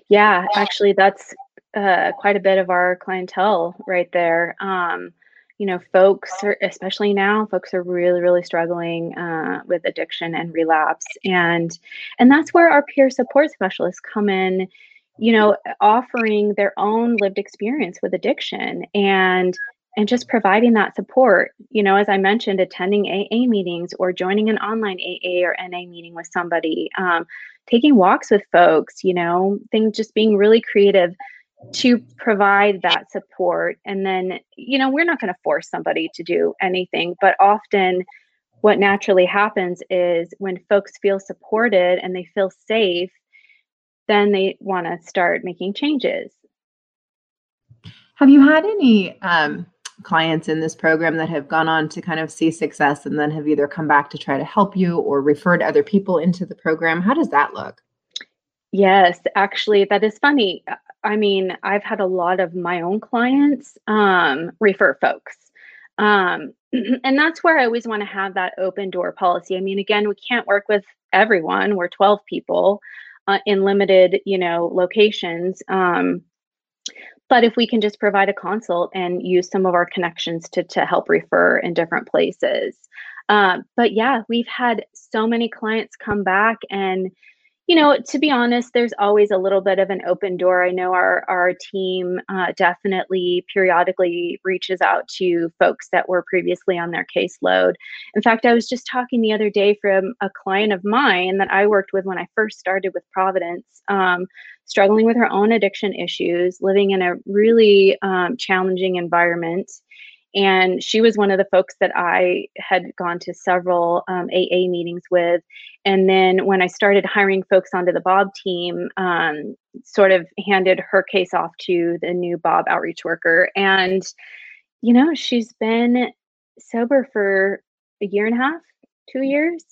Speaker 3: Yeah, actually, that's uh, quite a bit of our clientele right there. Um, you know, folks are, especially now, folks are really, really struggling uh, with addiction and relapse, and and that's where our peer support specialists come in. You know, offering their own lived experience with addiction and and just providing that support. You know, as I mentioned, attending AA meetings or joining an online AA or NA meeting with somebody, um, taking walks with folks. You know, things just being really creative to provide that support. And then, you know, we're not going to force somebody to do anything, but often what naturally happens is when folks feel supported and they feel safe, then they want to start making changes.
Speaker 2: Have you had any um, clients in this program that have gone on to kind of see success and then have either come back to try to help you or referred other people into the program? How does that look?
Speaker 3: Yes, actually, that is funny. I mean, I've had a lot of my own clients um, refer folks. Um, and that's where I always want to have that open door policy. I mean, again, we can't work with everyone. We're 12 people uh, in limited, you know, locations. Um, but if we can just provide a consult and use some of our connections to, to help refer in different places. Uh, but yeah, we've had so many clients come back and you know, to be honest, there's always a little bit of an open door. I know our our team uh, definitely periodically reaches out to folks that were previously on their caseload. In fact, I was just talking the other day from a client of mine that I worked with when I first started with Providence, um, struggling with her own addiction issues, living in a really um, challenging environment. And she was one of the folks that I had gone to several um, AA meetings with. And then when I started hiring folks onto the Bob team, um, sort of handed her case off to the new Bob outreach worker. And, you know, she's been sober for a year and a half, two years,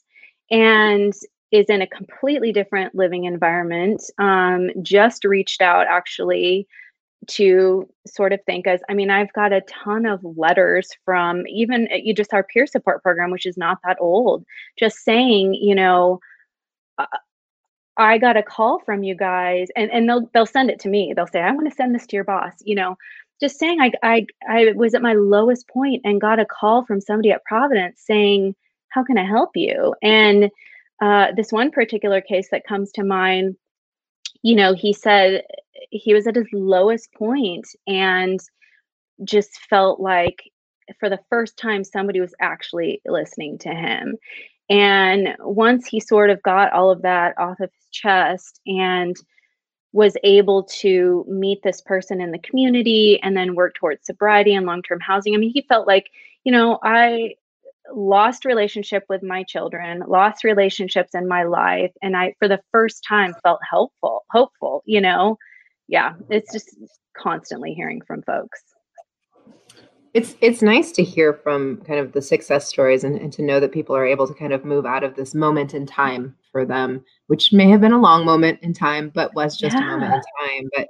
Speaker 3: and is in a completely different living environment. Um, just reached out actually to sort of think as I mean, I've got a ton of letters from even uh, you just our peer support program, which is not that old, just saying, you know, uh, I got a call from you guys, and and they'll they'll send it to me. They'll say, I want to send this to your boss. You know, just saying, I I I was at my lowest point and got a call from somebody at Providence saying, how can I help you? And uh, this one particular case that comes to mind you know, he said he was at his lowest point and just felt like for the first time somebody was actually listening to him. And once he sort of got all of that off of his chest and was able to meet this person in the community and then work towards sobriety and long-term housing. I mean, he felt like, you know, I lost relationship with my children, lost relationships in my life, and I for the first time felt helpful, hopeful, you know. Yeah, it's just constantly hearing from folks.
Speaker 2: It's it's nice to hear from kind of the success stories and, and to know that people are able to kind of move out of this moment in time for them, which may have been a long moment in time, but was just yeah. a moment in time. But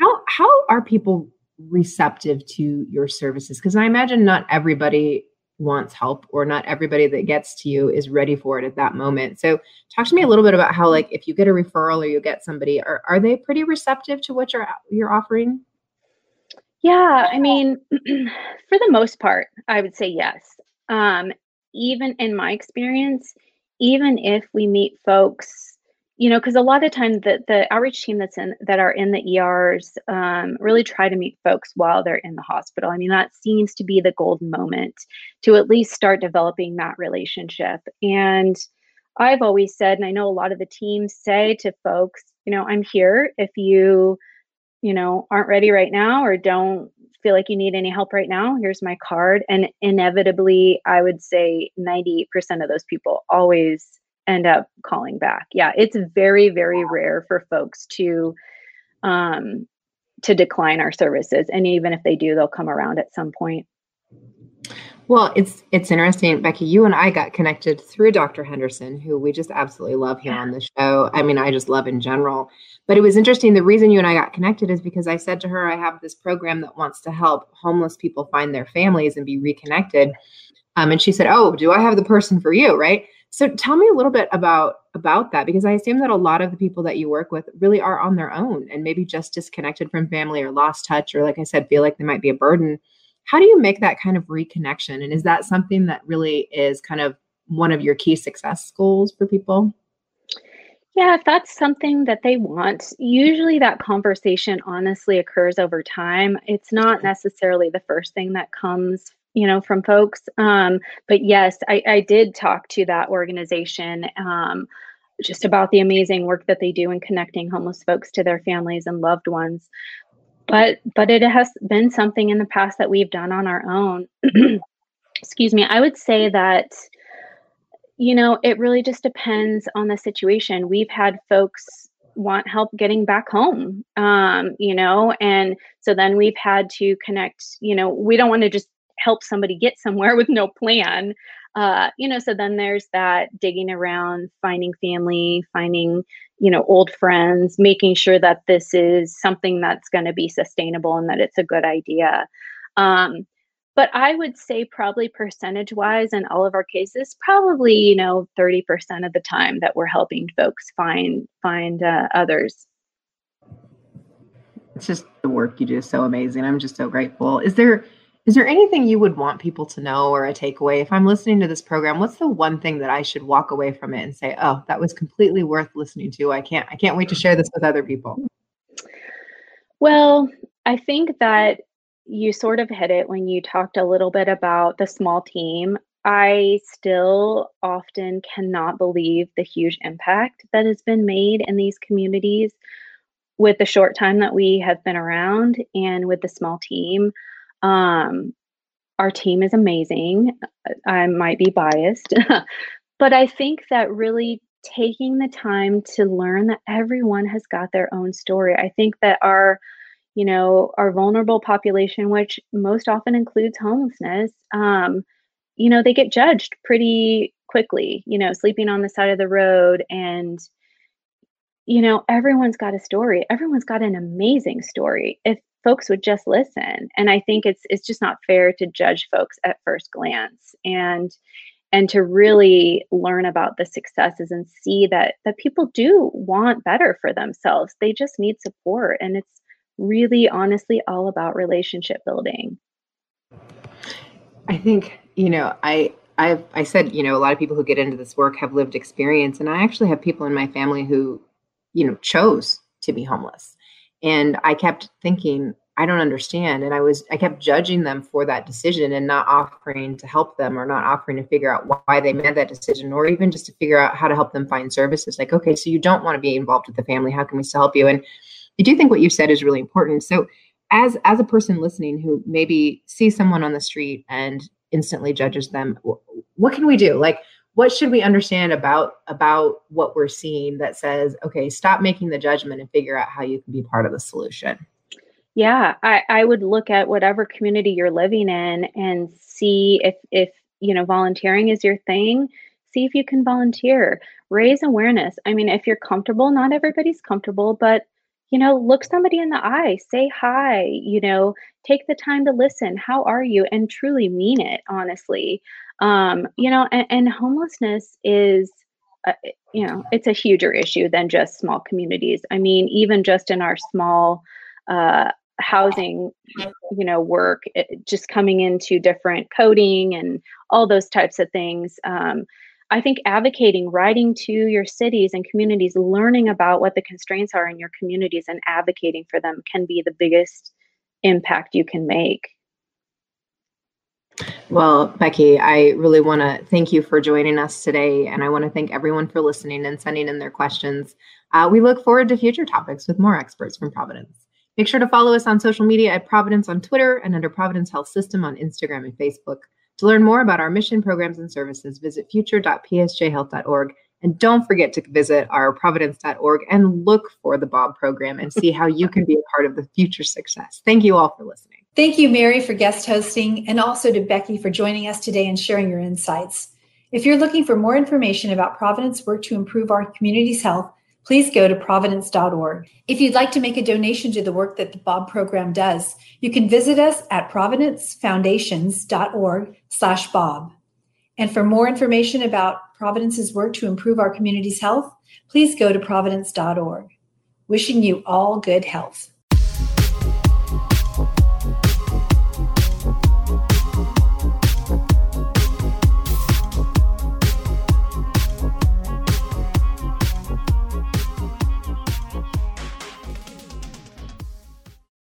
Speaker 2: how how are people receptive to your services? Because I imagine not everybody wants help or not everybody that gets to you is ready for it at that moment. So talk to me a little bit about how like if you get a referral or you get somebody are are they pretty receptive to what you're you're offering?
Speaker 3: Yeah, I mean for the most part, I would say yes. Um even in my experience, even if we meet folks you know because a lot of times the, the outreach team that's in that are in the ers um, really try to meet folks while they're in the hospital. I mean that seems to be the golden moment to at least start developing that relationship. And i've always said and i know a lot of the teams say to folks you know i'm here if you you know aren't ready right now or don't feel like you need any help right now here's my card. And inevitably i would say 98% of those people always end up calling back. Yeah, it's very, very rare for folks to um, to decline our services, and even if they do, they'll come around at some point.
Speaker 2: Well, it's it's interesting, Becky. You and I got connected through Dr. Henderson, who we just absolutely love here on the show. I mean, I just love in general. But it was interesting. The reason you and I got connected is because I said to her, I have this program that wants to help homeless people find their families and be reconnected. Um, and she said, "Oh, do I have the person for you?" Right. So tell me a little bit about about that because I assume that a lot of the people that you work with really are on their own and maybe just disconnected from family or lost touch or like I said feel like they might be a burden how do you make that kind of reconnection? And is that something that really is kind of one of your key success goals for people?
Speaker 3: Yeah, if that's something that they want, usually that conversation honestly occurs over time. It's not necessarily the first thing that comes, you know, from folks. Um, but yes, I, I did talk to that organization um, just about the amazing work that they do in connecting homeless folks to their families and loved ones. But but it has been something in the past that we've done on our own. Excuse me. I would say that you know it really just depends on the situation. We've had folks want help getting back home um, you know and so then we've had to connect you know we don't want to just help somebody get somewhere with no plan uh, you know so then there's that digging around finding family finding you know old friends making sure that this is something that's going to be sustainable and that it's a good idea. Um, but i would say probably percentage wise in all of our cases probably you know 30% of the time that we're helping folks find find uh, others.
Speaker 2: It's just the work you do is so amazing. I'm just so grateful. Is there is there anything you would want people to know or a takeaway? If I'm listening to this program, what's the one thing that I should walk away from it and say, "Oh, that was completely worth listening to. I can't I can't wait to share this with other people."
Speaker 3: Well, I think that you sort of hit it when you talked a little bit about the small team. I still often cannot believe the huge impact that has been made in these communities with the short time that we have been around and with the small team. Um, our team is amazing. I might be biased, but I think that really taking the time to learn that everyone has got their own story. I think that our you know our vulnerable population which most often includes homelessness um, you know they get judged pretty quickly you know sleeping on the side of the road and you know everyone's got a story everyone's got an amazing story if folks would just listen and i think it's it's just not fair to judge folks at first glance and and to really learn about the successes and see that that people do want better for themselves. They just need support and it's really honestly all about relationship building.
Speaker 2: I think you know i i i said you know a lot of people who get into this work have lived experience and i actually have people in my family who you know chose to be homeless and i kept thinking i don't understand. And i was i kept judging them for that decision and not offering to help them or not offering to figure out why they made that decision or even just to figure out how to help them find services. Like okay so you don't want to be involved with the family. How can we still help you? And i do think what you said is really important. So as as a person listening who maybe sees someone on the street and instantly judges them what can we do? Like what should we understand about about what we're seeing that says okay stop making the judgment and figure out how you can be part of the solution?
Speaker 3: Yeah i, I would look at whatever community you're living in and see if if you know volunteering is your thing. See if you can volunteer. Raise awareness. I mean if you're comfortable not everybody's comfortable but you know look somebody in the eye say hi you know take the time to listen how are you? and truly mean it honestly. Um, you know and, and homelessness is uh, you know it's a huger issue than just small communities. I mean even just in our small uh, housing you know work it, just coming into different coding and all those types of things um, i think advocating writing to your cities and communities learning about what the constraints are in your communities and advocating for them can be the biggest impact you can make
Speaker 2: well, Becky, I really want to thank you for joining us today. And I want to thank everyone for listening and sending in their questions. Uh, we look forward to future topics with more experts from Providence. Make sure to follow us on social media at Providence on Twitter and under Providence Health System on Instagram and Facebook. To learn more about our mission programs and services, visit future.psjhealth.org And don't forget to visit our providence.org and look for the Bob program and see how you can be a part of the future success. Thank you all for listening.
Speaker 1: Thank you, Mary, for guest hosting, and also to Becky for joining us today and sharing your insights. If you're looking for more information about Providence work to improve our community's health, please go to providence.org. If you'd like to make a donation to the work that the Bob program does, you can visit us at providencefoundations.org slash Bob. And for more information about Providence's work to improve our community's health, please go to providence.org. Wishing you all good health.